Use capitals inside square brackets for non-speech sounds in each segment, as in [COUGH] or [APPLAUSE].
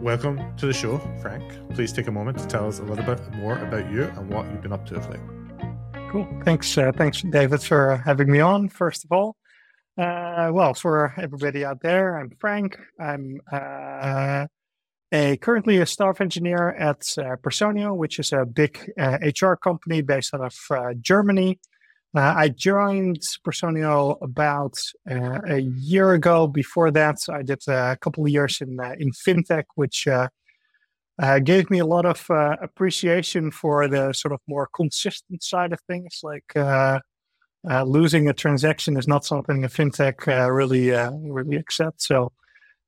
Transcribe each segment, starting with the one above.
welcome to the show, Frank. Please take a moment to tell us a little bit more about you and what you've been up to of late. Cool. Thanks, uh, thanks, David, for having me on. First of all, uh, well, for everybody out there, I'm Frank. I'm uh, a currently a staff engineer at uh, Personio, which is a big HR uh, company based out of uh, Germany. Uh, I joined Personio about uh, a year ago. Before that, I did a couple of years in uh, in fintech, which uh, uh, gave me a lot of uh, appreciation for the sort of more consistent side of things. Like losing a transaction is not something a fintech really really accepts. So.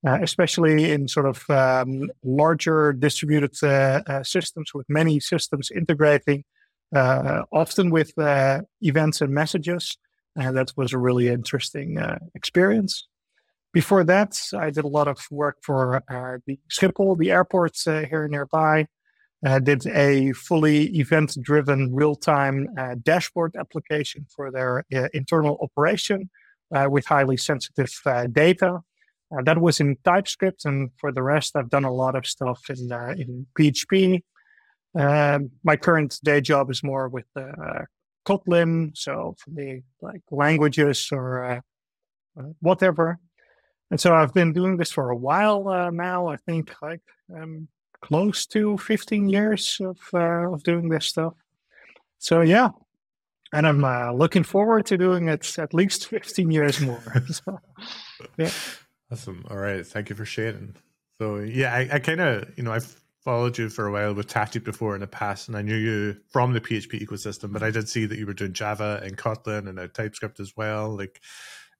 especially in sort of um, larger distributed systems with many systems integrating, uh, often with uh, events and messages. And that was a really interesting uh, experience. Before that, I did a lot of work for uh, the Schiphol, the airport uh, here nearby. I did a fully event driven real time uh, dashboard application for their internal operation with highly sensitive data. that was in TypeScript, and for the rest, I've done a lot of stuff in, in PHP, um, my current day job is more with uh, Kotlin, so for the like languages or uh, uh, whatever. And so I've been doing this for a while uh, now. I think like um, close to 15 years of uh, of doing this stuff. So yeah, and I'm uh, looking forward to doing it at least 15 years more. [LAUGHS] so, yeah. Awesome. All right. Thank you for sharing. So yeah, I, I kind of you know I've followed you for a while with Tati before in the past, and I knew you from the PHP ecosystem, but I did see that you were doing Java and Kotlin and a TypeScript as well. Like,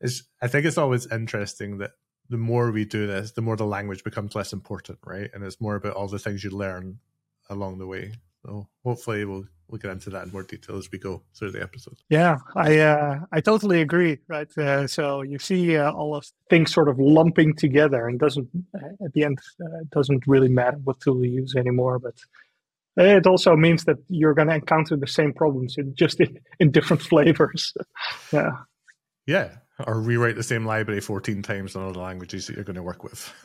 it's, I think it's always interesting that the more we do this, the more the language becomes less important, right? And it's more about all the things you learn along the way. So hopefully we'll we'll get into that in more detail as we go through the episode. Yeah, I uh, I totally agree. Right. Uh, so you see uh, all of things sort of lumping together, and doesn't uh, at the end uh, doesn't really matter what tool you use anymore. But it also means that you're going to encounter the same problems, in, just in, in different [LAUGHS] flavors. yeah. Yeah, or rewrite the same library 14 times in other languages that you're going to work with. [LAUGHS]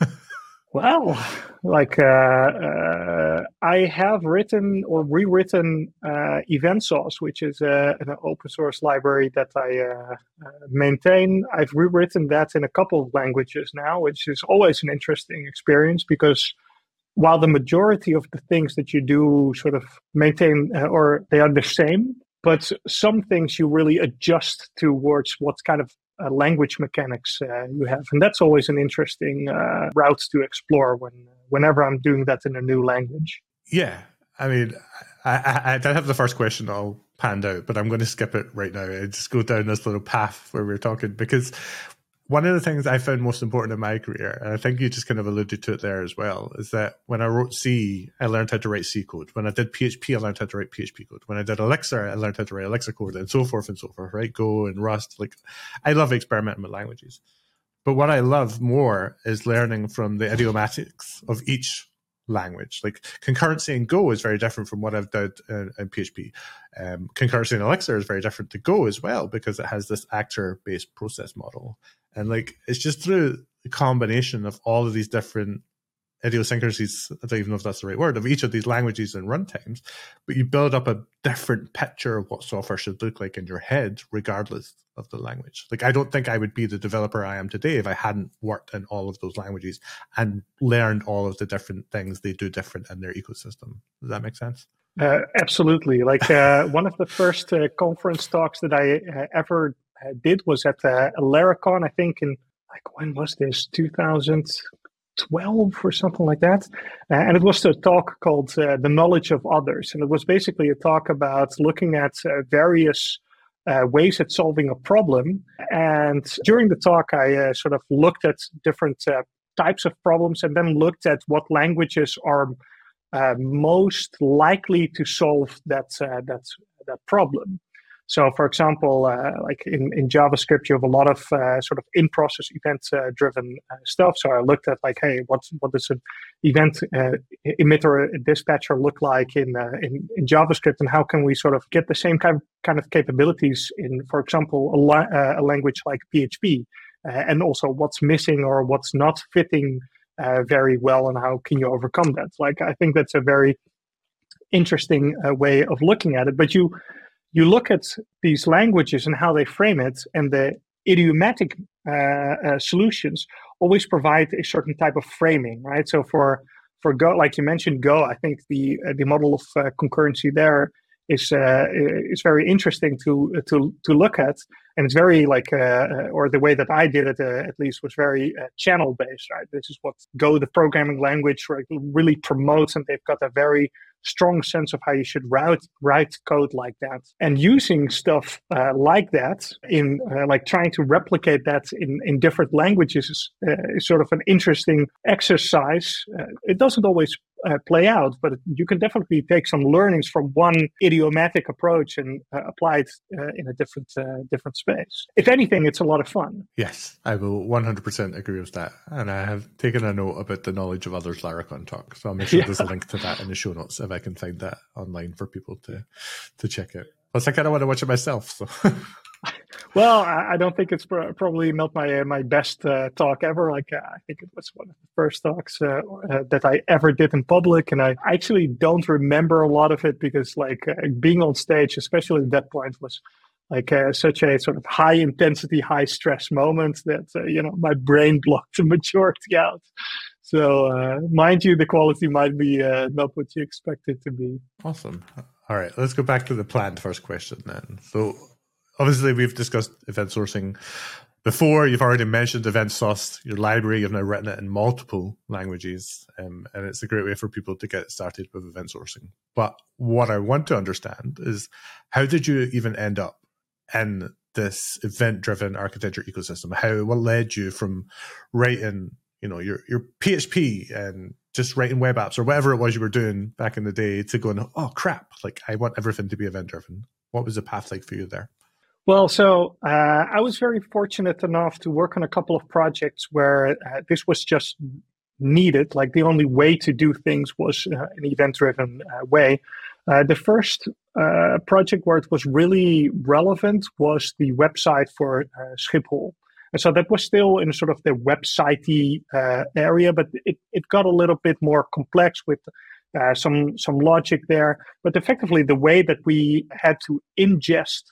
Well, like uh, uh, I have written or rewritten uh, EventSauce, which is uh, an open source library that I uh, uh, maintain. I've rewritten that in a couple of languages now, which is always an interesting experience because while the majority of the things that you do sort of maintain or they are the same, but some things you really adjust towards what kind of uh, language mechanics uh, you have, and that's always an interesting uh, route to explore when whenever I'm doing that in a new language. Yeah, I mean, I, I, I have the first question all panned out, but I'm going to skip it right now. And just go down this little path where we're talking because one of the things I found most important in my career, and I think you just kind of alluded to it there as well, is that when I wrote C, I learned how to write C code. When I did PHP, I learned how to write PHP code. When I did Elixir, I learned how to write Elixir code, and so forth and so forth. Right, Go and Rust. Like, I love experimenting with languages, but what I love more is learning from the idiomatics of each language. Like concurrency in Go is very different from what I've done in, in PHP. Um, concurrency in Elixir is very different to Go as well because it has this actor based process model. And like it's just through the combination of all of these different idiosyncrasies, I don't even know if that's the right word, of each of these languages and runtimes, but you build up a different picture of what software should look like in your head, regardless of the language. Like I don't think I would be the developer I am today if I hadn't worked in all of those languages and learned all of the different things they do different in their ecosystem. Does that make sense? Uh, absolutely. Like uh, [LAUGHS] one of the first uh, conference talks that I uh, ever uh, did was at uh, Laracon, I think in like when was this 2012 or something like that, uh, and it was a talk called uh, "The Knowledge of Others," and it was basically a talk about looking at uh, various. Uh, ways at solving a problem. And during the talk, I sort of looked at different types of problems and then looked at what languages are most likely to solve that that that problem. So, for example, uh, like in, in JavaScript, you have a lot of uh, sort of in-process event-driven uh, stuff. So I looked at like, hey, what what does an event uh, emitter dispatcher look like in, uh, in, in JavaScript, and how can we sort of get the same kind of, kind of capabilities in, for example, a, la- uh, a language like PHP, and also what's missing or what's not fitting uh, very well and how can you overcome that? Like i think that's a very interesting uh, way of looking at it. But you you look at these languages and how they frame it and the idiomatic uh, uh, solutions always provide a certain type of framing right? So for for go like you mentioned go i think the uh, the model of uh, concurrency there is uh, is very interesting to to to look at, and it's very like uh, uh or the way that I did it uh, at least was very uh, channel based. Right, this is what Go, the programming language, right, really promotes, and they've got a very strong sense of how you should route write code like that. And using stuff uh, like that in uh, like trying to replicate that in in different languages is, uh, is sort of an interesting exercise. Uh, it doesn't always uh, play out but you can definitely take some learnings from one idiomatic approach and uh, apply it in a different different space if anything it's a lot of fun yes i will 100% agree with that and i have taken a note about the knowledge of others laracon talk so i'll make sure yeah. there's a link to that in the show notes if I can find that online for people to to check out. Plus, I kind of want to watch it myself. So. [LAUGHS] well, I don't think it's probably not my my best uh, talk ever. Like uh, I think it was one of the first talks uh, uh that I ever did in public, and I actually don't remember a lot of it because like uh, being on stage, especially at that point, was like such a sort of high intensity, high stress moment that you know my brain [LAUGHS] blocked the majority out. So, mind you, the quality might be not what you expect it to be. Awesome. All right, let's go back to the planned first question then. So, obviously, we've discussed event sourcing before. You've already mentioned EventSauce, your library. You've now written it in multiple languages, um, and it's a great way for people to get started with event sourcing. But what I want to understand is how did you even end up in this event driven architecture ecosystem? How what led you from writing you know your your PHP and just writing web apps or whatever it was you were doing back in the day to going, oh crap, like I want everything to be event driven. What was the path like for you there? Well, so uh, I was very fortunate enough to work on a couple of projects where uh, this was just needed. Like the only way to do things was uh, an event driven uh, way. Uh, the first uh, project where it was really relevant was the website for Schiphol. And so that was still in sort of the websitey area, but it, it got a little bit more complex with some some logic there. But effectively, the way that we had to ingest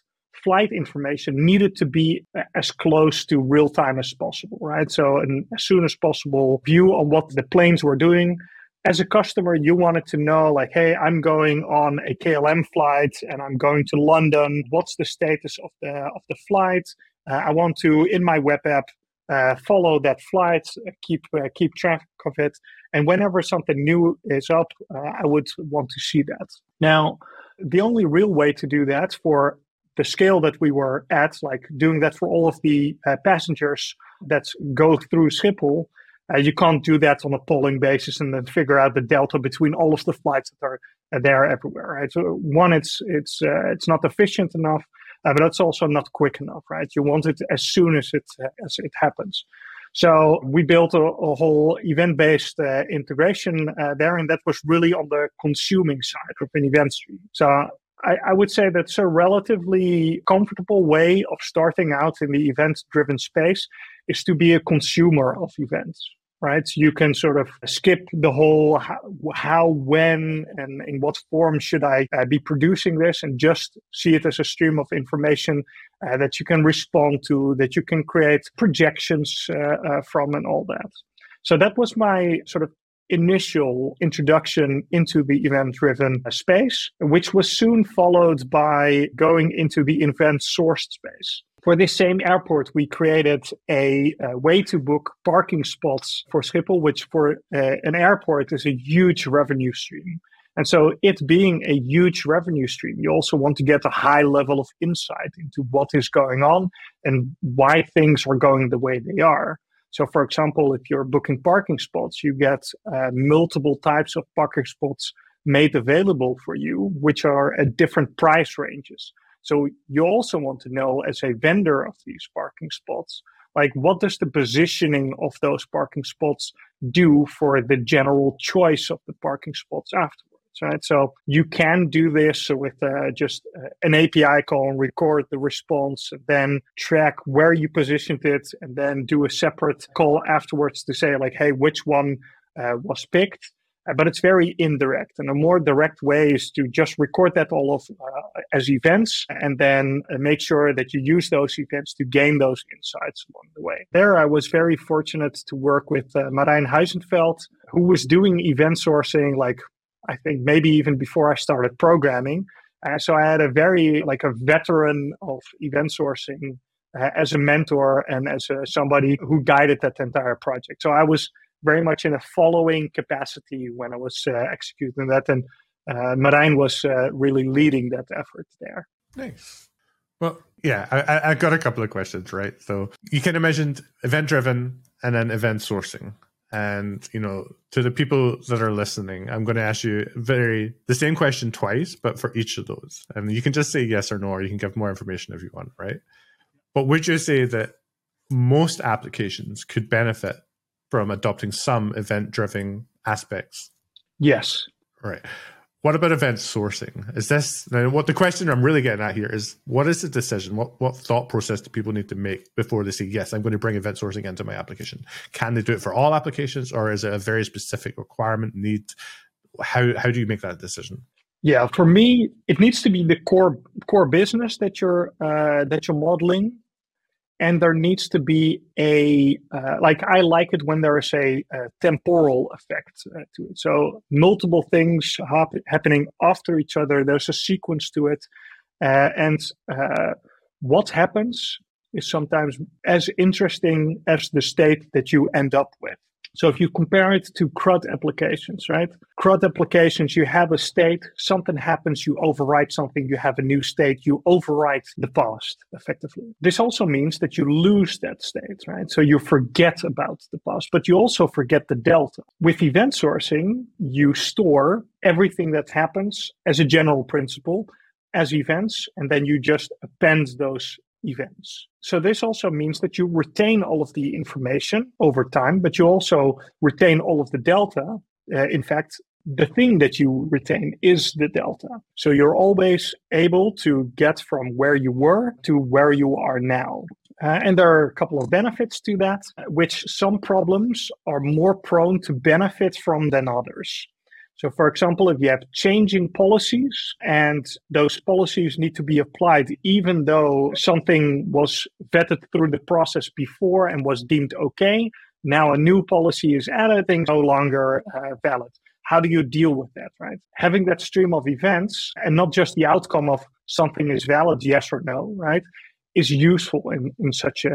flight information needed to be as close to real time as possible, right? So, an as soon as possible view on what the planes were doing. As a customer, you wanted to know, like, hey, I'm going on a KLM flight and I'm going to London. What's the status of the of the flight? Uh, I want to, in my web app, uh, follow that flight, uh, keep keep track of it, and whenever something new is up, I would want to see that. Now, the only real way to do that for the scale that we were at, like doing that for all of the uh, passengers that go through Schiphol, uh, you can't do that on a polling basis and then figure out the delta between all of the flights that are uh, there everywhere. Right. So one, it's it's it's not efficient enough, uh, but that's also not quick enough, right? You want it as soon as it as it happens. So we built a, a whole event-based uh, integration uh, there, and that was really on the consuming side of an event stream. So I, I, would say that's a relatively comfortable way of starting out in the event-driven space is to be a consumer of events right? You can sort of skip the whole how, how when, and in what form should I uh, be producing this and just see it as a stream of information uh, that you can respond to, that you can create projections uh, uh from, and all that. So that was my sort of initial introduction into the event driven space, which was soon followed by going into the event sourced space. For this same airport, we created a, a way to book parking spots for Schiphol, which for uh, an airport is a huge revenue stream. And so, it being a huge revenue stream, you also want to get a high level of insight into what is going on and why things are going the way they are. So, for example, if you're booking parking spots, you get uh, multiple types of parking spots made available for you, which are at different price ranges. So you also want to know as a vendor of these parking spots, like what does the positioning of those parking spots do for the general choice of the parking spots afterwards? Right? So you can do this with uh, just uh, an API call and record the response, then track where you positioned it, and then do a separate call afterwards to say like, hey, which one uh, was picked. Uh, but it's very indirect. And a more direct way is to just record that all of uh, as events and then uh, make sure that you use those events to gain those insights along the way. There, I was very fortunate to work with uh, Marijn Huizendveld, who was doing event sourcing like I think maybe even before I started programming. Uh, so I had a very like a veteran of event sourcing uh, as a mentor and as a, somebody who guided that entire project. So I was very much in a following capacity when I was uh, executing that, and uh, Marijn was uh, really leading that effort there. Nice. Well, yeah, I, I got a couple of questions, right? So you can imagine event driven and then event sourcing. And you know, to the people that are listening, I'm going to ask you very the same question twice, but for each of those, and you can just say yes or no, or you can give more information if you want, right? But would you say that most applications could benefit from adopting some event driven aspects? Yes. Right. What about event sourcing? Is this what the question I'm really getting at here is what is the decision? What what thought process do people need to make before they say, yes, I'm going to bring event sourcing into my application? Can they do it for all applications or is it a very specific requirement need? How how do you make that decision? Yeah, for me, it needs to be the core core business that you're uh, that you're modeling and there needs to be a uh, like i like it when there is a, a temporal effect uh, to it. So multiple things hap- happening after each other there's a sequence to it uh, and uh, what happens is sometimes as interesting as the state that you end up with so if you compare it to CRUD applications, right? CRUD applications, you have a state, something happens, you overwrite something, you have a new state, you overwrite the past effectively. This also means that you lose that state, right? So you forget about the past, but you also forget the delta. With event sourcing, you store everything that happens as a general principle as events, and then you just append those events. So this also means that you retain all of the information over time, but you also retain all of the delta. Uh, in fact, the thing that you retain is the delta. So you're always able to get from where you were to where you are now. Uh, and there are a couple of benefits to that, which some problems are more prone to benefit from than others. So, for example, if you have changing policies and those policies need to be applied, even though something was vetted through the process before and was deemed okay, now a new policy is added and no longer uh, valid. How do you deal with that, right? Having that stream of events and not just the outcome of something is valid, yes or no, right? Is useful in, in such a,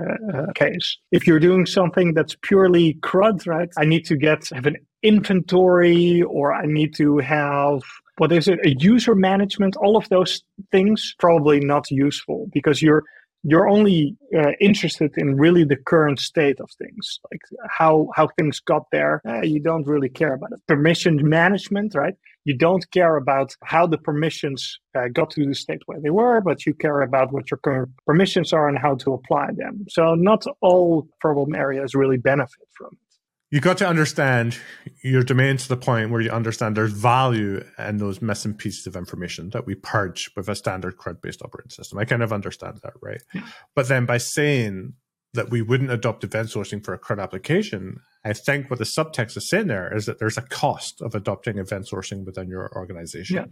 a, case. If you're doing something that's purely CRUD, right? I need to get have an inventory or I need to have what is it, a user management, all of those things probably not useful because you're you're only uh, interested in really the current state of things, like how how things got there. Uh, you don't really care about it. Permission management, right? You don't care about how the permissions uh, got to the state where they were, but you care about what your current permissions are and how to apply them. So not all problem areas really benefit from it you got to understand your domain to the point where you understand there's value in those missing pieces of information that we purge with a standard CRUD based operating system. I kind of understand that, right? Yeah. But then by saying that we wouldn't adopt event sourcing for a CRUD application, I think what the subtext is saying there is that there's a cost of adopting event sourcing within your organization. Yeah.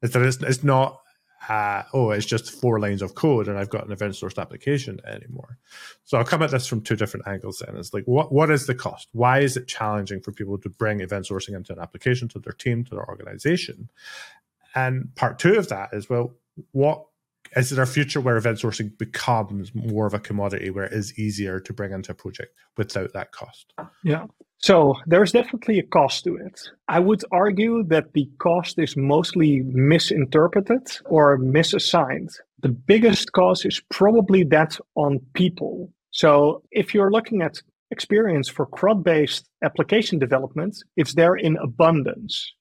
Is that it's, it's not uh, oh, it's just four lines of code and I've got an event sourced application anymore. So I'll come at this from two different angles then. It's like, what, what is the cost? Why is it challenging for people to bring event sourcing into an application to their team, to their organization? And part two of that is, well, what is there a future where event sourcing becomes more of a commodity where it is easier to bring into a project without that cost? Yeah. So there's definitely a cost to it. I would argue that the cost is mostly misinterpreted or misassigned. The biggest cost is probably that on people. So if you're looking at experience for CRUD based application development, it's there in abundance.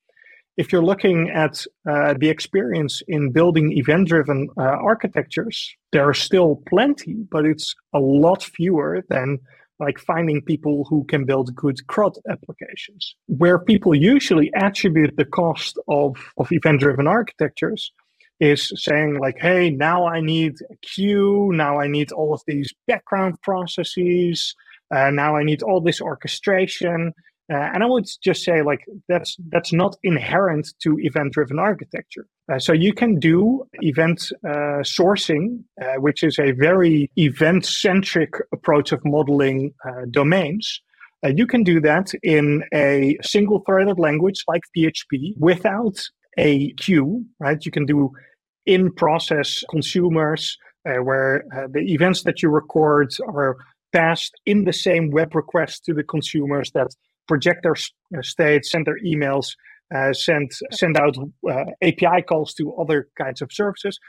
If you're looking at uh, the experience in building event driven uh, architectures, there are still plenty, but it's a lot fewer than like finding people who can build good CRUD applications. Where people usually attribute the cost of, of event driven architectures is saying, like, hey, now I need a queue, now I need all of these background processes, uh, now I need all this orchestration. Uh, and I would just say, like, that's that's not inherent to event-driven architecture. Uh, so you can do event uh, sourcing, uh, which is a very event-centric approach of modeling uh, domains. Uh, you can do that in a single-threaded language like PHP without a queue, right? You can do in-process consumers where the events that you record are passed in the same web request to the consumers that project their uh, state, send their emails, uh, send send out uh, API calls to other kinds of services.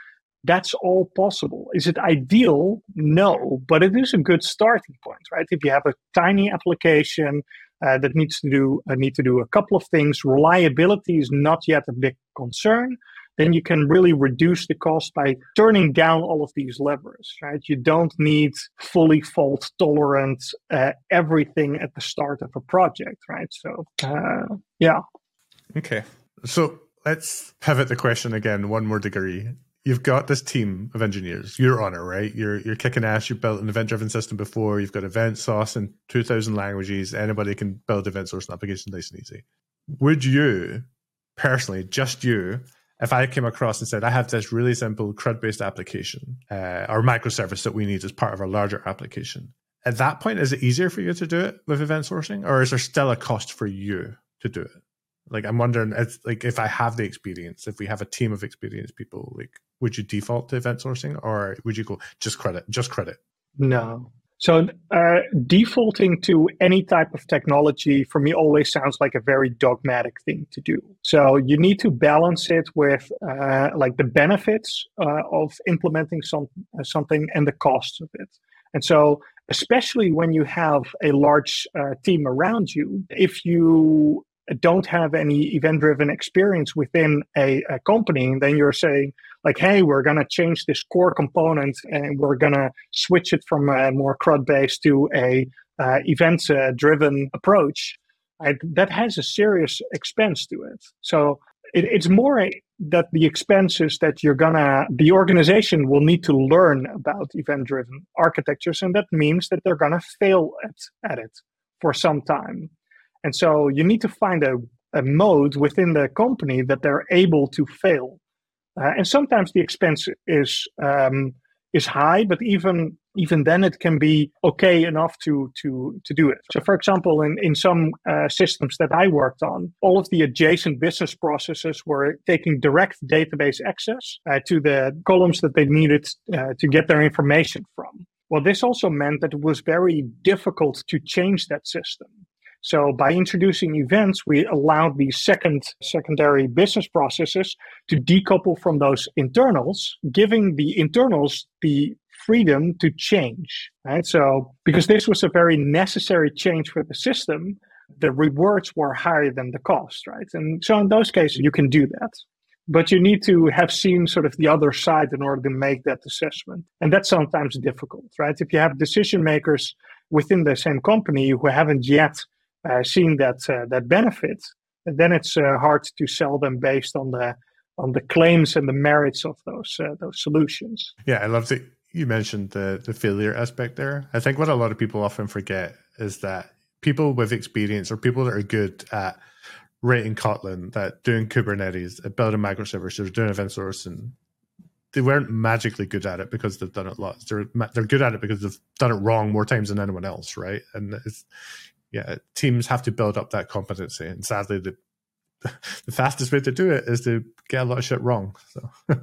That's all possible. Is it ideal? No, but it is a good starting point, right? If you have a tiny application uh, that needs to do uh, need to do a couple of things, reliability is not yet a big concern then you can really reduce the cost by turning down all of these levers, right? You don't need fully fault tolerant uh, everything at the start of a project, right? So, uh, yeah. Okay. So let's pivot the question again one more degree. You've got this team of engineers. You're on it, right? You're you're kicking ass. You've built an event-driven system before. You've got EventSauce in two thousand languages. Anybody can build event source and application nice and easy. Would you personally, just you, if I came across and said, I have this really simple CRUD based application uh, or microservice that we need as part of our larger application, at that point, is it easier for you to do it with event sourcing or is there still a cost for you to do it? Like, I'm wondering, it's like if I have the experience, if we have a team of experienced people, like, would you default to event sourcing or would you go just credit, just credit? No, so uh, defaulting to any type of technology for me always sounds like a very dogmatic thing to do. So you need to balance it with uh, like the benefits uh, of implementing some uh, something and the costs of it. And so, especially when you have a large uh, team around you, if you don't have any event driven experience within a, a, company, then you're saying, like, hey, we're going to change this core component and we're going to switch it from a more CRUD based to a uh, event driven approach. that has a serious expense to it. So it, it's more a, that the expenses that you're gonna, the organization will need to learn about event driven architectures. And that means that they're gonna fail at, at it for some time. And so you need to find a, a mode within the company that they're able to fail. Uh, and sometimes the expense is um, is high, but even even then it can be okay enough to to to do it. So, for example, in in some uh, systems that I worked on, all of the adjacent business processes were taking direct database access uh, to the columns that they needed uh, to get their information from. Well, this also meant that it was very difficult to change that system. So by introducing events, we allowed these second secondary business processes to decouple from those internals, giving the internals the freedom to change. Right. So because this was a very necessary change for the system, the rewards were higher than the cost, right? And so in those cases, you can do that. But you need to have seen sort of the other side in order to make that assessment. And that's sometimes difficult, right? If you have decision makers within the same company who haven't yet seeing that uh, that benefit, then it's uh, hard to sell them based on the on the claims and the merits of those those solutions. Yeah, I love that you mentioned the the failure aspect there. I think what a lot of people often forget is that people with experience or people that are good at writing Kotlin, that doing Kubernetes, building microservices, doing event sourcing, they weren't magically good at it because they've done it lots. They're they're good at it because they've done it wrong more times than anyone else, right? And it's yeah, teams have to build up that competency. And sadly, the [LAUGHS] the fastest way to do it is to get a lot of shit wrong. So. [LAUGHS]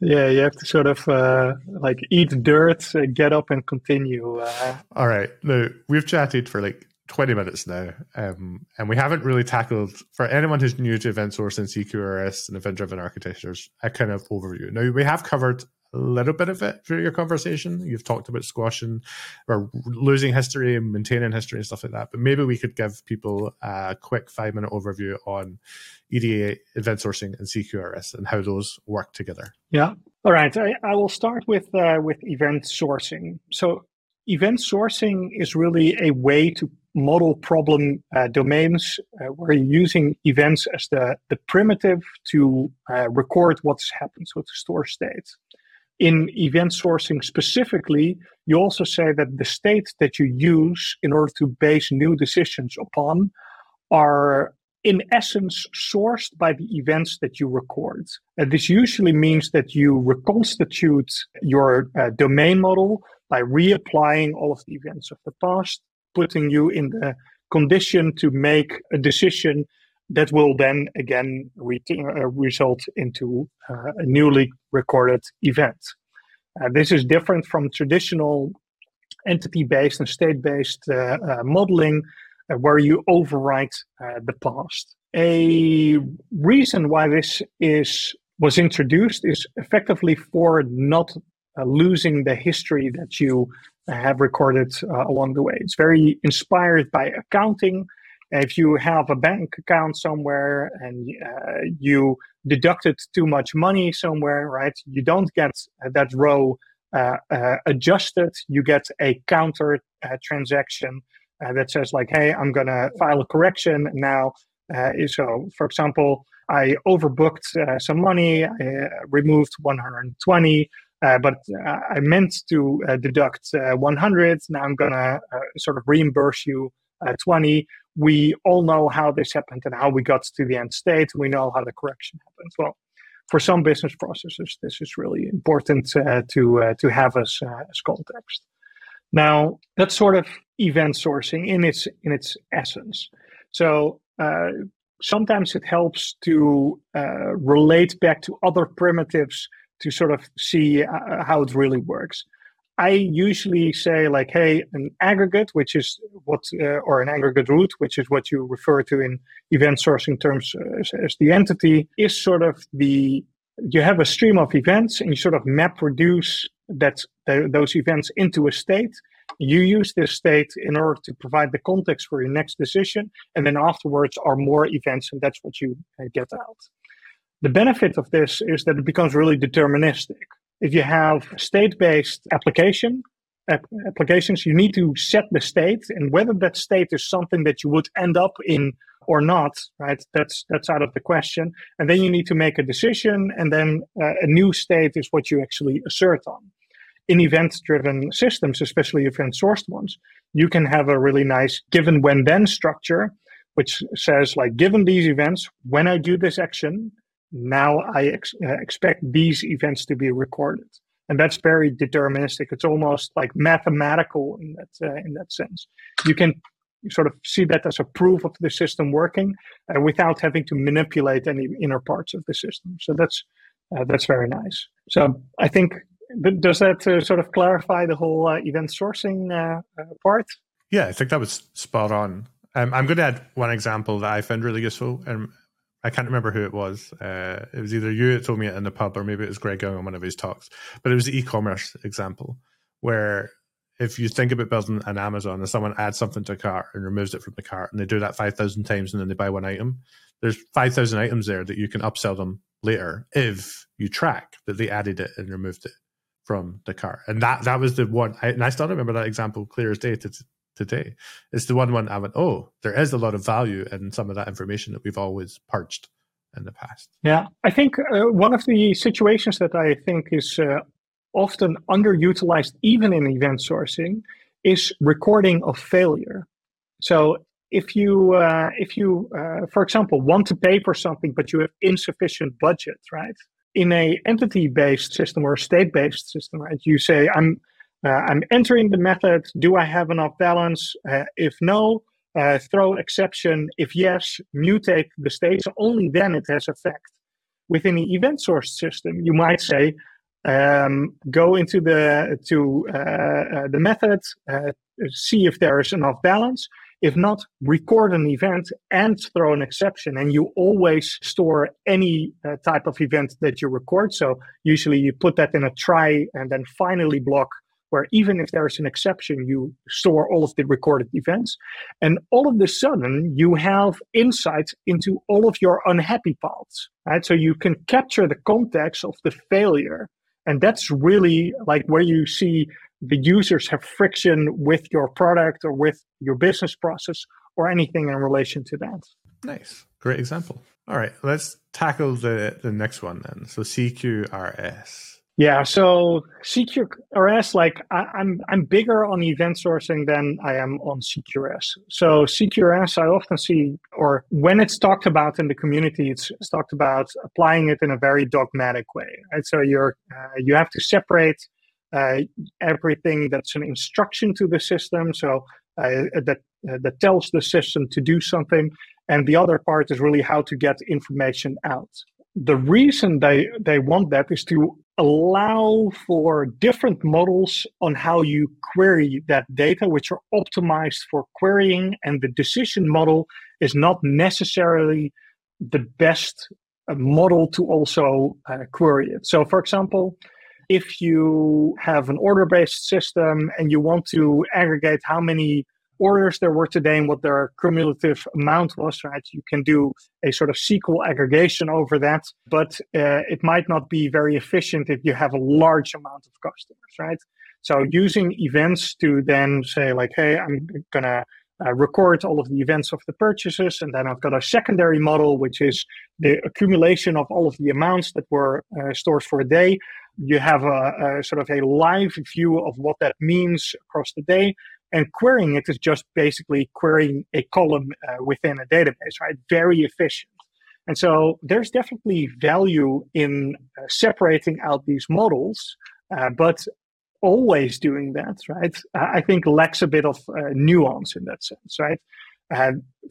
yeah, you have to sort of uh, like eat dirt, uh, get up, and continue. Uh. All right. Now we've chatted for like 20 minutes now, um, and we haven't really tackled for anyone who's new to event source and CQRS and event driven architectures a kind of overview. Now we have covered a little bit of it through your conversation. You've talked about squashing or losing history and maintaining history and stuff like that. But maybe we could give people a quick five minute overview on EDA, event sourcing, and CQRS and how those work together. Yeah. All right. I, I will start with uh, with event sourcing. So event sourcing is really a way to model problem uh, domains uh, where you're using events as the, the primitive to uh, record what's happened, so to store state. In event sourcing specifically, you also say that the states that you use in order to base new decisions upon are in essence sourced by the events that you record. And this usually means that you reconstitute your uh, domain model by reapplying all of the events of the past, putting you in the condition to make a decision that will then again re- uh, result into uh, a newly recorded event. Uh, this is different from traditional entity based and state based uh, uh, modeling uh, where you overwrite the past. A reason why this is was introduced is effectively for not losing the history that you have recorded along the way. It's very inspired by accounting. If you have a bank account somewhere and uh, you deducted too much money somewhere, right? You don't get that row uh, adjusted. You get a counter transaction uh, that says like, hey, I'm going to file a correction now. Uh, so, for example, I overbooked uh, some money, I uh, removed 120, uh, but uh, I meant to deduct 100. Now I'm going to sort of reimburse you 20. We all know how this happened and how we got to the end state. We know how the correction happens. Well, for some business processes, this is really important to to have as as context. Now, that's sort of event sourcing in its in its essence. So uh, sometimes it helps to uh, relate back to other primitives to sort of see uh, how it really works. I usually say like, hey, an aggregate, which is what, uh, or an aggregate root, which is what you refer to in event sourcing terms uh, as, as the entity, is sort of the you have a stream of events and you sort of map reduce that those events into a state you use this state in order to provide the context for your next decision, and then afterwards are more events, and that's what you uh, get out. The benefit of this is that it becomes really deterministic. If you have state-based application applications, you need to set the state, and whether that state is something that you would end up in or not, right? That's that's out of the question. And then you need to make a decision, and then uh, a new state is what you actually assert on in event driven systems, especially event sourced ones, you can have a really nice given when then structure, which says, like, given these events, when I do this action, now I ex- uh, expect these events to be recorded. And that's very deterministic. It's almost like mathematical in that, uh, in that sense. You can sort of see that as a proof of the system working uh, without having to manipulate any inner parts of the system. So that's uh, that's very nice. So I think does that uh, sort of clarify the whole uh, event sourcing part? Yeah, I think that was spot on. Um, I'm going to add one example that I found really useful. Um, I can't remember who it was. Uh, it was either you that told me it in the pub, or maybe it was Greg going on one of his talks. But it was the e-commerce example where if you think about building an Amazon and someone adds something to a cart and removes it from the cart, and they do that five thousand times, and then they buy one item, there's five thousand items there that you can upsell them later if you track that they added it and removed it from the car. And that that was the one, I, and I still remember that example clear as day to, today. It's the one one I went, oh, there is a lot of value in some of that information that we've always purged in the past. Yeah, I think uh, one of the situations that I think is uh, often underutilized, even in event sourcing, is recording of failure. So if you uh, if you uh, for example want to pay for something but you have insufficient budget right in a entity based system or a state based system, right? You say I'm uh, I'm entering the method. Do I have enough balance? Uh, if no, uh, throw exception. If yes, mutate the state. So only then it has effect. Within the event source system, you might say um, go into the to uh, uh, the method, uh, see if there is enough balance. If not, record an event and throw an exception. And you always store any uh, type of event that you record. So usually you put that in a try and then finally block where even if there's an exception, you store all of the recorded events. And all of a sudden, you have insight into all of your unhappy paths, right? So you can capture the context of the failure. And that's really like where you see the users have friction with your product or with your business process or anything in relation to that. Nice. Great example. All right, let's tackle the, the next one then. So CQRS. Yeah, so CQRS, like I, I'm, I'm bigger on event sourcing than I am on CQRS. So CQRS, I often see, or when it's talked about in the community, it's, it's talked about applying it in a very dogmatic way. Right? So you're uh, you have to separate uh, everything that's an instruction to the system, so uh, that uh, that tells the system to do something, and the other part is really how to get information out the reason they they want that is to allow for different models on how you query that data which are optimized for querying and the decision model is not necessarily the best uh, model to also uh, query it. So for example if you have an order based system and you want to aggregate how many orders there were today and what their cumulative amount was, right? You can do a sort of SQL aggregation over that, but uh, it might not be very efficient if you have a large amount of customers, right? So using events to then say like, hey, I'm gonna uh, record all of the events of the purchases, and then I've got a secondary model, which is the accumulation of all of the amounts that were uh, stores for a day. You have a, a sort of a live view of what that means across the day and querying it is just basically querying a column uh, within a database, right? Very efficient. And so there's definitely value in uh, separating out these models, uh, but always doing that, right? I think lacks a bit of uh, nuance in that sense, right?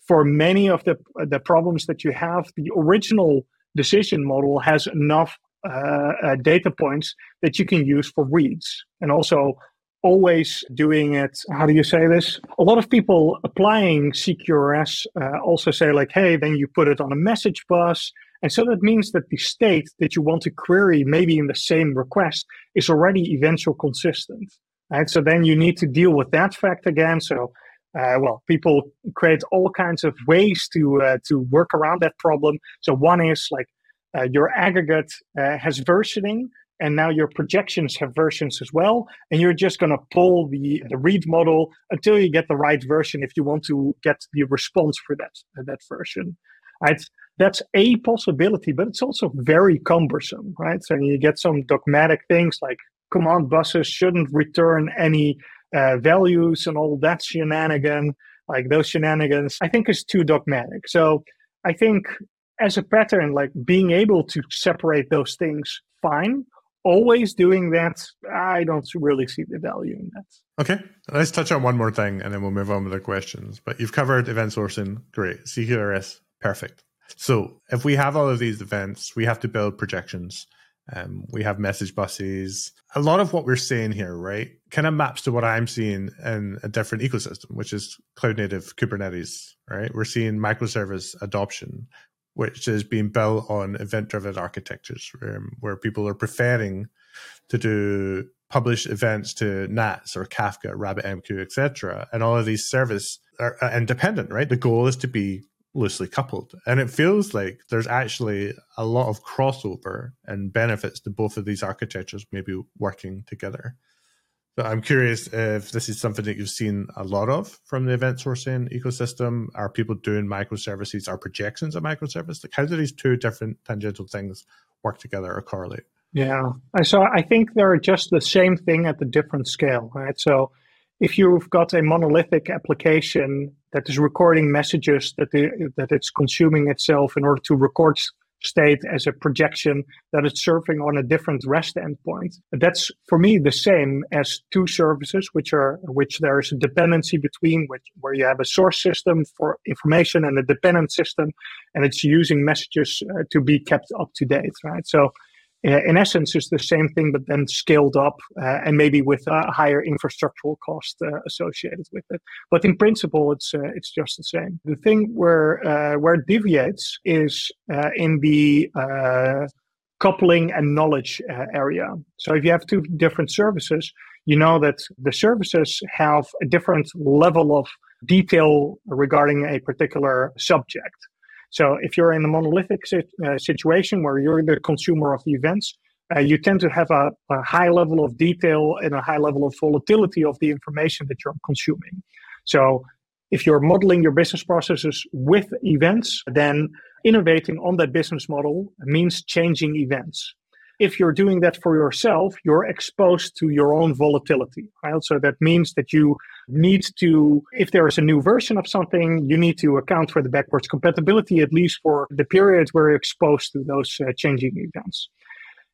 For many of the the problems that you have, the original decision model has enough uh, uh, data points that you can use for reads, and also always doing it. How do you say this? A lot of people applying CQRS uh, also say, like, hey, then you put it on a message bus. And so that means that the state that you want to query, maybe in the same request, is already eventual consistent. Right? So then you need to deal with that fact again. So, uh, well, people create all kinds of ways to uh, to work around that problem. So one is like uh, your aggregate uh, has versioning, and now your projections have versions as well and you're just going to pull the, the read model until you get the right version if you want to get the response for that that version. Right? That's a possibility but it's also very cumbersome right? So you get some dogmatic things like command buses shouldn't return any uh, values and all that shenanigan like those shenanigans i think is too dogmatic. So i think as a pattern like being able to separate those things fine always doing that, I don't really see the value in that. Okay, let's touch on one more thing and then we'll move on with the questions. But you've covered event sourcing, great. CQRS, perfect. So if we have all of these events, we have to build projections. Um, we have message buses. A lot of what we're seeing here, right, kind of maps to what I'm seeing in a different ecosystem, which is cloud native Kubernetes, right? We're seeing microservice adoption which is being built on event driven architectures um, where people are preferring to do publish events to NATS or Kafka, RabbitMQ, etc. And all of these services are independent, right? The goal is to be loosely coupled. And it feels like there's actually a lot of crossover and benefits to both of these architectures maybe working together. So I'm curious if this is something that you've seen a lot of from the event sourcing ecosystem. Are people doing microservices? Are projections of microservice? Like how do these two different tangential things work together or correlate? Yeah, so I think they're just the same thing at the different scale, right? So if you've got a monolithic application that is recording messages that the, that it's consuming itself in order to record state as a projection that it's serving on a different REST endpoint. That's for me the same as two services, which are which there is a dependency between, which where you have a source system for information and a dependent system, and it's using messages uh, to be kept up to date, right? So in essence is the same thing, but then scaled up uh, and maybe with a higher infrastructural cost uh, associated with it. But in principle, it's uh, it's just the same. The thing where uh, where it deviates is uh, in the coupling and knowledge area. So if you have two different services, you know that the services have a different level of detail regarding a particular subject. So if you're in a monolithic uh, situation where you're the consumer of the events, uh, you tend to have a, a, high level of detail and a high level of volatility of the information that you're consuming. So, if you're modeling your business processes with events, then innovating on that business model means changing events. If you're doing that for yourself, you're exposed to your own volatility, right? So that means that you need to, if there is a new version of something, you need to account for the backwards compatibility, at least for the period where you're exposed to those uh, changing events.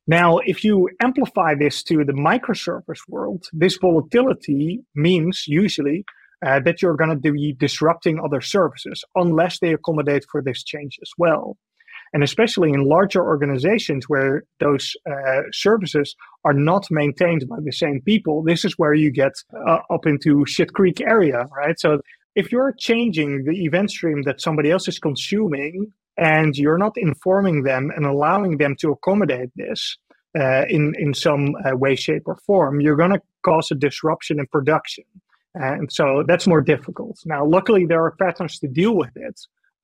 Now, if you amplify this to the microservice world, this volatility means usually uh, that you're going to be disrupting other services unless they accommodate for this change as well. And especially in larger organizations where those uh, services are not maintained by the same people, this is where you get uh, up into shit creek area, right? So if you're changing the event stream that somebody else is consuming and you're not informing them and allowing them to accommodate this uh, in in some uh, way, shape, or form, you're going to cause a disruption in production, and so that's more difficult. Now, luckily, there are patterns to deal with it,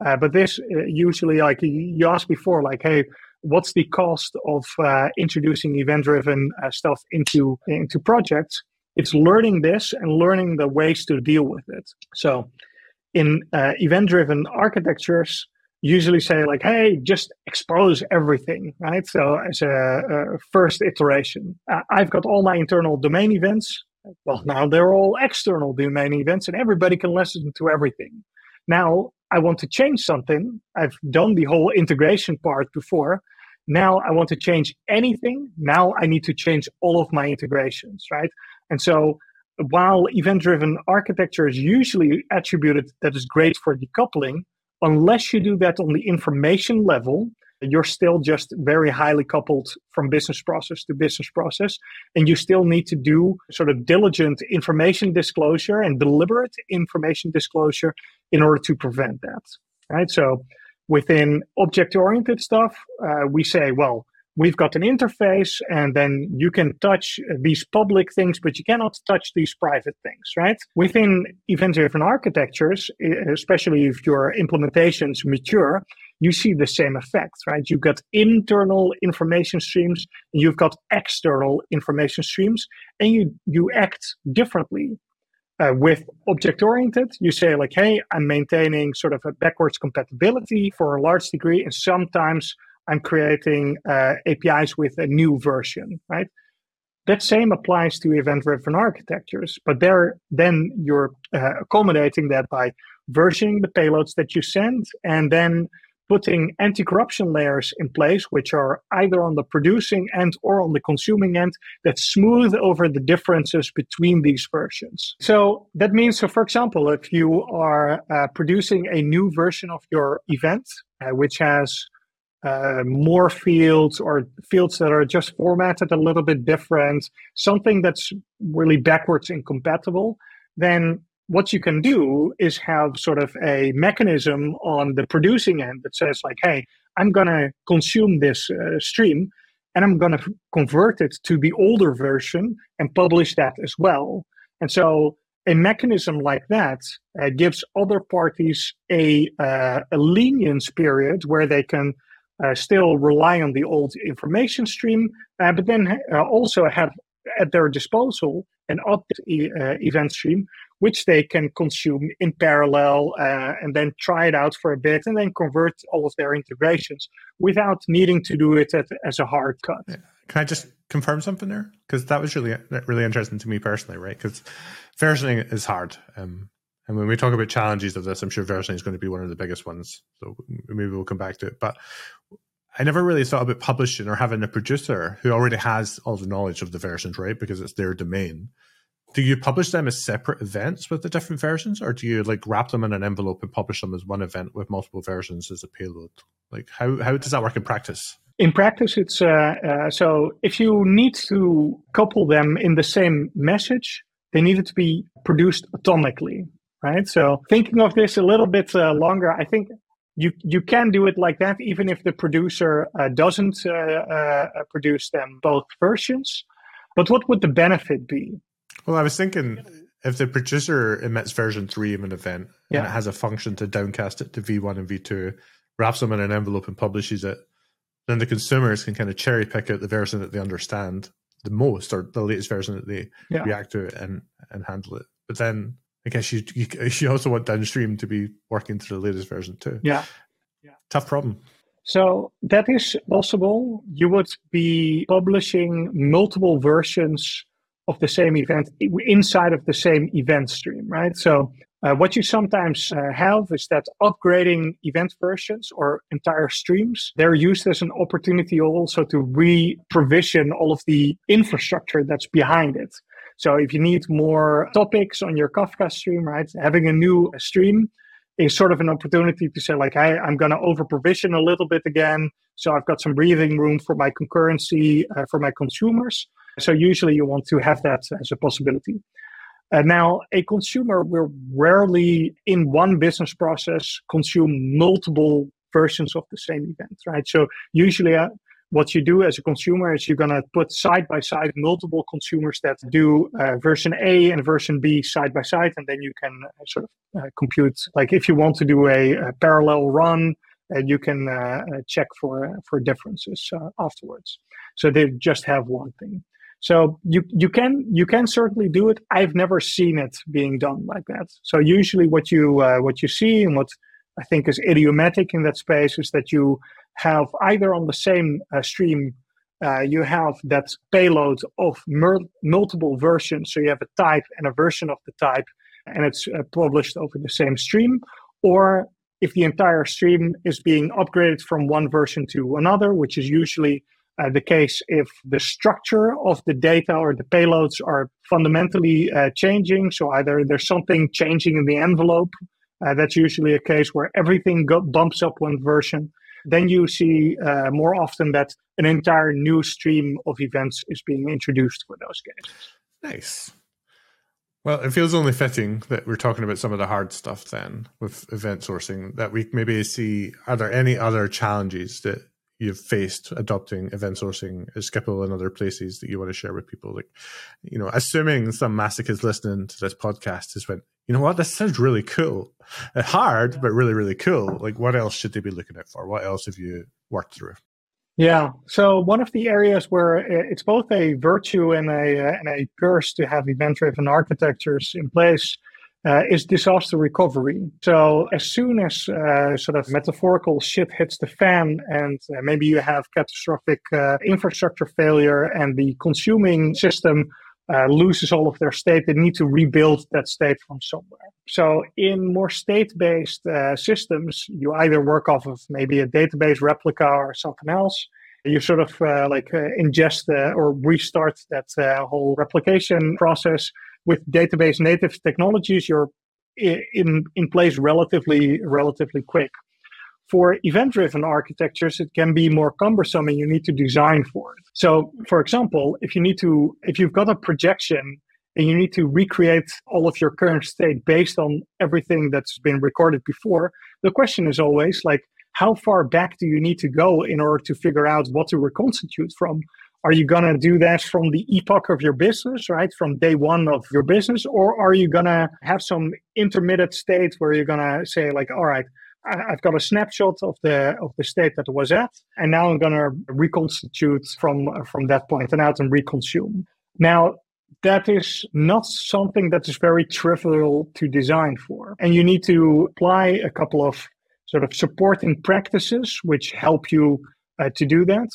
uh, but this uh, usually, like you asked before, like, hey, what's the cost of uh, introducing event-driven uh, stuff into into projects? It's learning this and learning the ways to deal with it. So, in event-driven architectures usually say like, hey, just expose everything, right? So as a, a first iteration, uh, I've got all my internal domain events. Well, now they're all external domain events and everybody can listen to everything. Now I want to change something. I've done the whole integration part before. Now I want to change anything. Now I need to change all of my integrations, right? And so while event driven architecture is usually attributed that is great for decoupling, unless you do that on the information level, you're still just very highly coupled from business process to business process. And you still need to do sort of diligent information disclosure and deliberate information disclosure in order to prevent that. Right. So within object oriented stuff, uh, we say, well, we've got an interface and then you can touch these public things, but you cannot touch these private things, right? Within event driven architectures, especially if your implementations mature, you see the same effect, right? You've got internal information streams, you've got external information streams, and you, you act differently. Uh, with object oriented, you say, like, hey, I'm maintaining sort of a backwards compatibility for a large degree, and sometimes I'm creating uh, APIs with a new version, right? That same applies to event-driven architectures, but there then you're uh, accommodating that by versioning the payloads that you send, and then putting anti-corruption layers in place, which are either on the producing end or on the consuming end, that smooth over the differences between these versions. So that means, so for example, if you are uh, producing a new version of your event, uh, which has uh, more fields or fields that are just formatted a little bit different, something that's really backwards incompatible, then what you can do is have sort of a mechanism on the producing end that says like, hey, I'm going to consume this uh, stream and I'm going to convert it to the older version and publish that as well. And so a mechanism like that uh, gives other parties a, uh, a lenience period where they can uh, still rely on the old information stream, uh, but then uh, also have at their disposal an opt e- event stream, which they can consume in parallel uh, and then try it out for a bit and then convert all of their integrations without needing to do it at, as a hard cut. Can I just confirm something there? Because that was really really interesting to me personally, right? Because versioning is hard. Um, and when we talk about challenges of this, I'm sure versioning is going to be one of the biggest ones. So maybe we'll come back to it. But I never really thought about publishing or having a producer who already has all the knowledge of the versions, right? Because it's their domain. Do you publish them as separate events with the different versions, or do you like wrap them in an envelope and publish them as one event with multiple versions as a payload? Like how how does that work in practice? In practice, it's uh, uh, so if you need to couple them in the same message, they need to be produced atomically right? So thinking of this a little bit uh, longer, I think you you can do it like that, even if the producer uh, doesn't uh, uh produce them both versions. But what would the benefit be? Well, I was thinking if the producer emits version three of an event yeah. and it has a function to downcast it to V1 and V2, wraps them in an envelope and publishes it, then the consumers can kind of cherry pick out the version that they understand the most or the latest version that they yeah. react to and and handle it. But then I guess you, you [LAUGHS] you also want downstream to be working to the latest version too. Yeah. Yeah. Tough problem. So that is possible. You would be publishing multiple versions of the same event inside of the same event stream, right? So uh, what you sometimes uh, have is that upgrading event versions or entire streams, they're used as an opportunity also to re-provision all of the infrastructure that's behind it. So if you need more topics on your Kafka stream, right, having a new stream is sort of an opportunity to say like, hey, I'm going to over provision a little bit again. So I've got some breathing room for my concurrency uh, for my consumers. So usually you want to have that as a possibility. Uh, now, a consumer will rarely, in one business process, consume multiple versions of the same event, right? So usually, uh, what you do as a consumer is you're going to put side by side multiple consumers that do uh, version A and version B side by side, and then you can uh, sort of uh, compute. Like if you want to do a, a parallel run, uh, you can check for for differences afterwards. So they just have one thing. So you you can you can certainly do it. I've never seen it being done like that. So usually what you uh, what you see and what I think is idiomatic in that space is that you have either on the same uh, stream uh, you have that payload of mer- multiple versions. So you have a type and a version of the type, and it's uh, published over the same stream. Or if the entire stream is being upgraded from one version to another, which is usually uh, the case if the structure of the data or the payloads are fundamentally uh, changing. So either there's something changing in the envelope. Uh, that's usually a case where everything go- bumps up one version. Then you see uh, more often that an entire new stream of events is being introduced for those cases. Nice. Well, it feels only fitting that we're talking about some of the hard stuff then with event sourcing that we maybe see. Are there any other challenges that you've faced adopting event sourcing at Schiphol and other places that you want to share with people? Like, you know, assuming some masochist listening to this podcast has went, you know what, this sounds really cool. Uh, hard, but really, really cool. Like, what else should they be looking at for? What else have you worked through? Yeah. So one of the areas where it's both a virtue and a uh, and a curse to have event-driven architectures in place uh, is disaster recovery. So as soon as uh, sort of metaphorical shit hits the fan, and uh, maybe you have catastrophic uh, infrastructure failure, and the consuming system uh, loses all of their state, they need to rebuild that state from somewhere. So in more state-based uh, systems, you either work off of maybe a database replica or something else. You sort of like ingest or restart that whole replication process with database native technologies, you're in, in place relatively, relatively quick. For event driven architectures, it can be more cumbersome and you need to design for it. So, for example, if you need to, if you've got a projection and you need to recreate all of your current state based on everything that's been recorded before, the question is always like, how far back do you need to go in order to figure out what to reconstitute from? Are you going to do that from the epoch of your business, right? From day one of your business? Or are you going to have some intermittent state where you're going to say, like, all right, I've got a snapshot of the of the state that it was at, and now I'm going to reconstitute from from that point and out and reconsume. Now, that is not something that is very trivial to design for, and you need to apply a couple of sort of supporting practices which help you uh, to do that.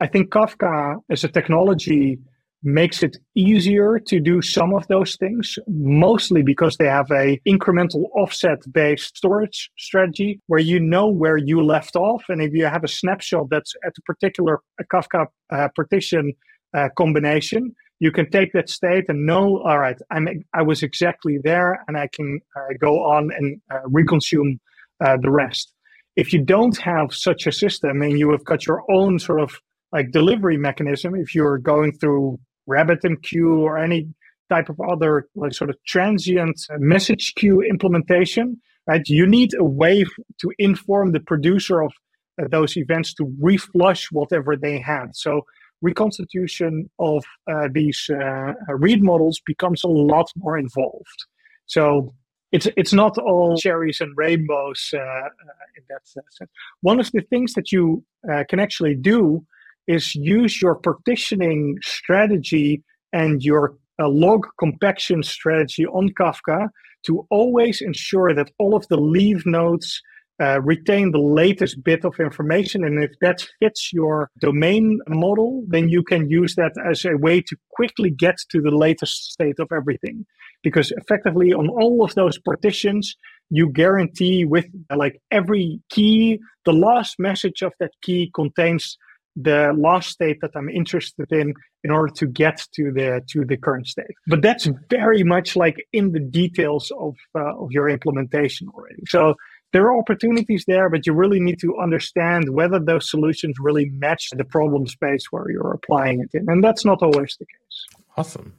I think Kafka as a technology makes it easier to do some of those things, mostly because they have a incremental offset based storage strategy where you know where you left off. And if you have a snapshot that's at a particular Kafka uh, partition uh, combination, you can take that state and know, all right, I'm, I was exactly there and I can uh, go on and uh, reconsume uh, the rest. If you don't have such a system and you have got your own sort of like delivery mechanism if you're going through RabbitMQ or any type of other like sort of transient message queue implementation right you need a way to inform the producer of uh, those events to reflush whatever they had so reconstitution of uh, these uh, read models becomes a lot more involved so it's it's not all cherries and rainbows uh, uh, in that sense. One of the things that you uh, can actually do is use your partitioning strategy and your uh, log compaction strategy on Kafka to always ensure that all of the leave nodes uh, retain the latest bit of information. And if that fits your domain model, then you can use that as a way to quickly get to the latest state of everything. Because effectively, on all of those partitions, you guarantee with like every key, the last message of that key contains the last state that I'm interested in in order to get to the to the current state. But that's very much like in the details of uh, of your implementation already. So there are opportunities there, but you really need to understand whether those solutions really match the problem space where you're applying it in. And that's not always the case. Awesome.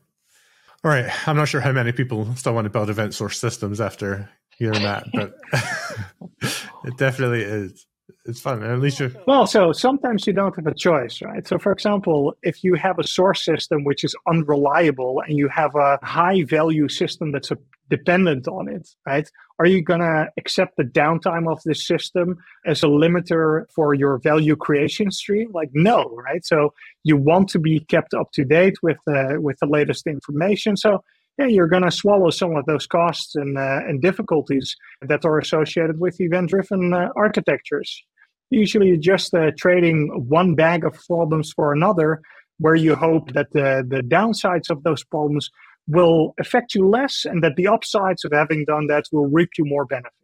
All right. I'm not sure how many people still want to build event source systems after hearing that, but [LAUGHS] it definitely is it's fun. At least you. Well, so sometimes you don't have a choice, right? So, for example, if you have a source system which is unreliable and you have a high value system that's dependent on it, right? Are you to accept the downtime of this system as a limiter for your value creation stream? Like, no, right? So you want to be kept up to date with uh, with the latest information. So yeah, you're going to swallow some of those costs and, uh, and difficulties that are associated with event driven uh, architectures. Usually, just uh, trading one bag of problems for another, where you hope that the, the downsides of those problems will affect you less and that the upsides of having done that will reap you more benefits.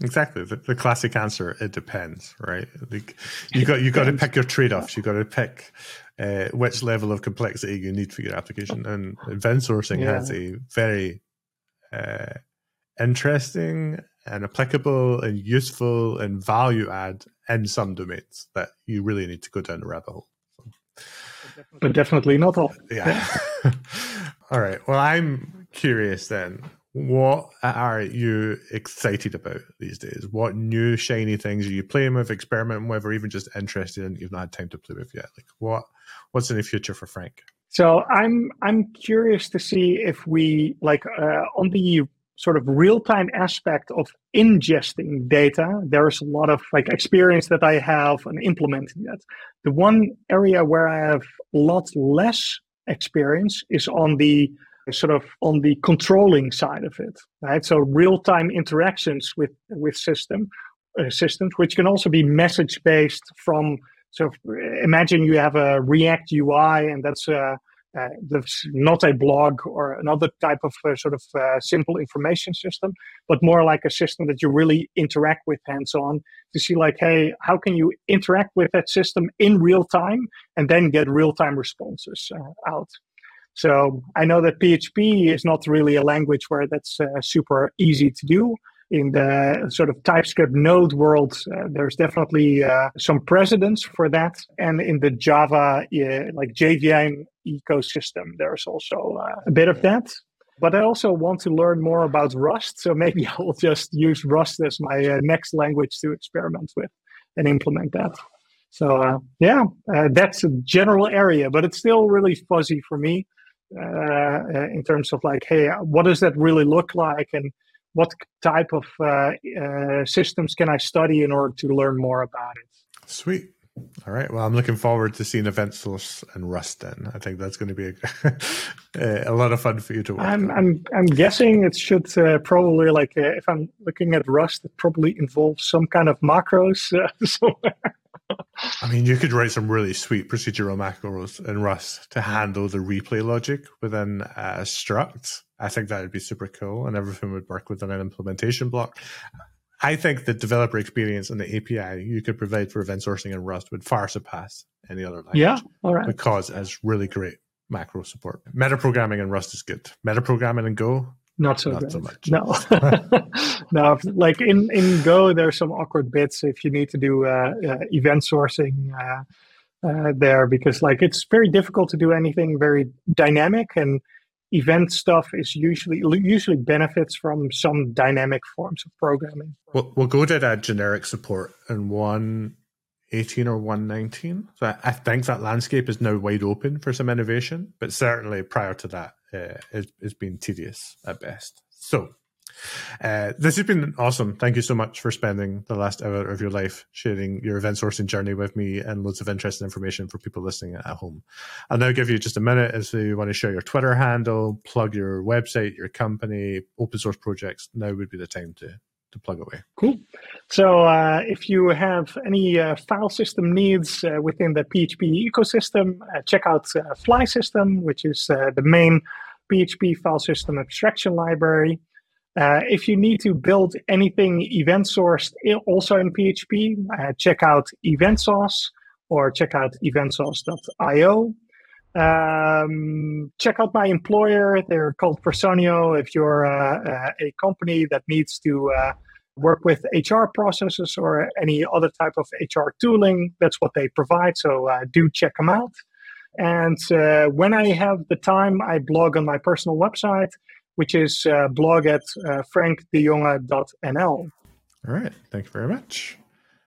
Exactly. The, the classic answer, it depends, right? Like you got you got to pick your trade-offs. You got to pick uh, which level of complexity you need for your application. And event sourcing yeah. has a very uh, interesting and applicable and useful and value add in some domains that you really need to go down the rabbit hole. So. But definitely not all. Yeah. [LAUGHS] all right. Well, I'm curious then. What are you excited about these days? What new shiny things are you playing with, experimenting with, or even just interested in you've not had time to play with yet? Like what what's in the future for Frank? So I'm I'm curious to see if we like uh, on the sort of real-time aspect of ingesting data there's a lot of like experience that i have in implementing that the one area where i have a lot less experience is on the sort of on the controlling side of it right so real-time interactions with with system uh, systems which can also be message based from so imagine you have a react ui and that's a uh, that's not a blog or another type of uh, sort of uh, simple information system, but more like a system that you really interact with hands on to see, like, hey, how can you interact with that system in real time and then get real time responses uh, out? So I know that PHP is not really a language where that's uh, super easy to do in the sort of TypeScript node world, uh, there's definitely uh, some precedence for that. And in the Java, like JVM ecosystem, there's also uh, a bit of that. But I also want to learn more about Rust. So maybe [LAUGHS] I'll just use Rust as my uh, next language to experiment with and implement that. So uh, yeah, that's a general area, but it's still really fuzzy for me in terms of like, hey, what does that really look like? And what type of uh, uh, systems can I study in order to learn more about it? Sweet. All right. Well, I'm looking forward to seeing Event Source and Rust. Then I think that's going to be a, [LAUGHS] a lot of fun for you to work. I'm. I'm I'm guessing it should uh, probably like uh, if I'm looking at Rust, it probably involves some kind of macros uh, [LAUGHS] somewhere. I mean, you could write some really sweet procedural macros in Rust to handle the replay logic within a struct. I think that would be super cool, and everything would work within an implementation block. I think the developer experience and the API you could provide for event sourcing in Rust would far surpass any other language. Yeah, all right. Because it has really great macro support. Metaprogramming in Rust is good. Metaprogramming in Go, not so not so much. No, [LAUGHS] no. Like in in Go, there's some awkward bits if you need to do uh, uh, event sourcing uh, uh, there because like it's very difficult to do anything very dynamic and event stuff is usually usually benefits from some dynamic forms of programming. Well, we'll go to that generic support in one 18 or 119. So I think that landscape is now wide open for some innovation, but certainly prior to that, it's, it's been tedious at best. So Uh, this has been awesome. Thank you so much for spending the last hour of your life sharing your event sourcing journey with me and loads of interesting information for people listening at home. I'll now give you just a minute if you want to share your Twitter handle, plug your website, your company, open source projects. Now would be the time to to plug away. Cool. So uh, if you have any uh, file system needs uh, within the PHP ecosystem, uh, check out uh, Flysystem, which is uh, the main PHP file system abstraction library. If you need to build anything event sourced also in PHP, check out EventSauce or check out eventsauce.io. Um, check out my employer. They're called Personio. If you're uh, uh a company that needs to uh, work with HR processes or any other type of HR tooling, that's what they provide. So uh, do check them out. And when I have the time, I blog on my personal website which is blog at frankdejonge.nl. All right. Thank you very much.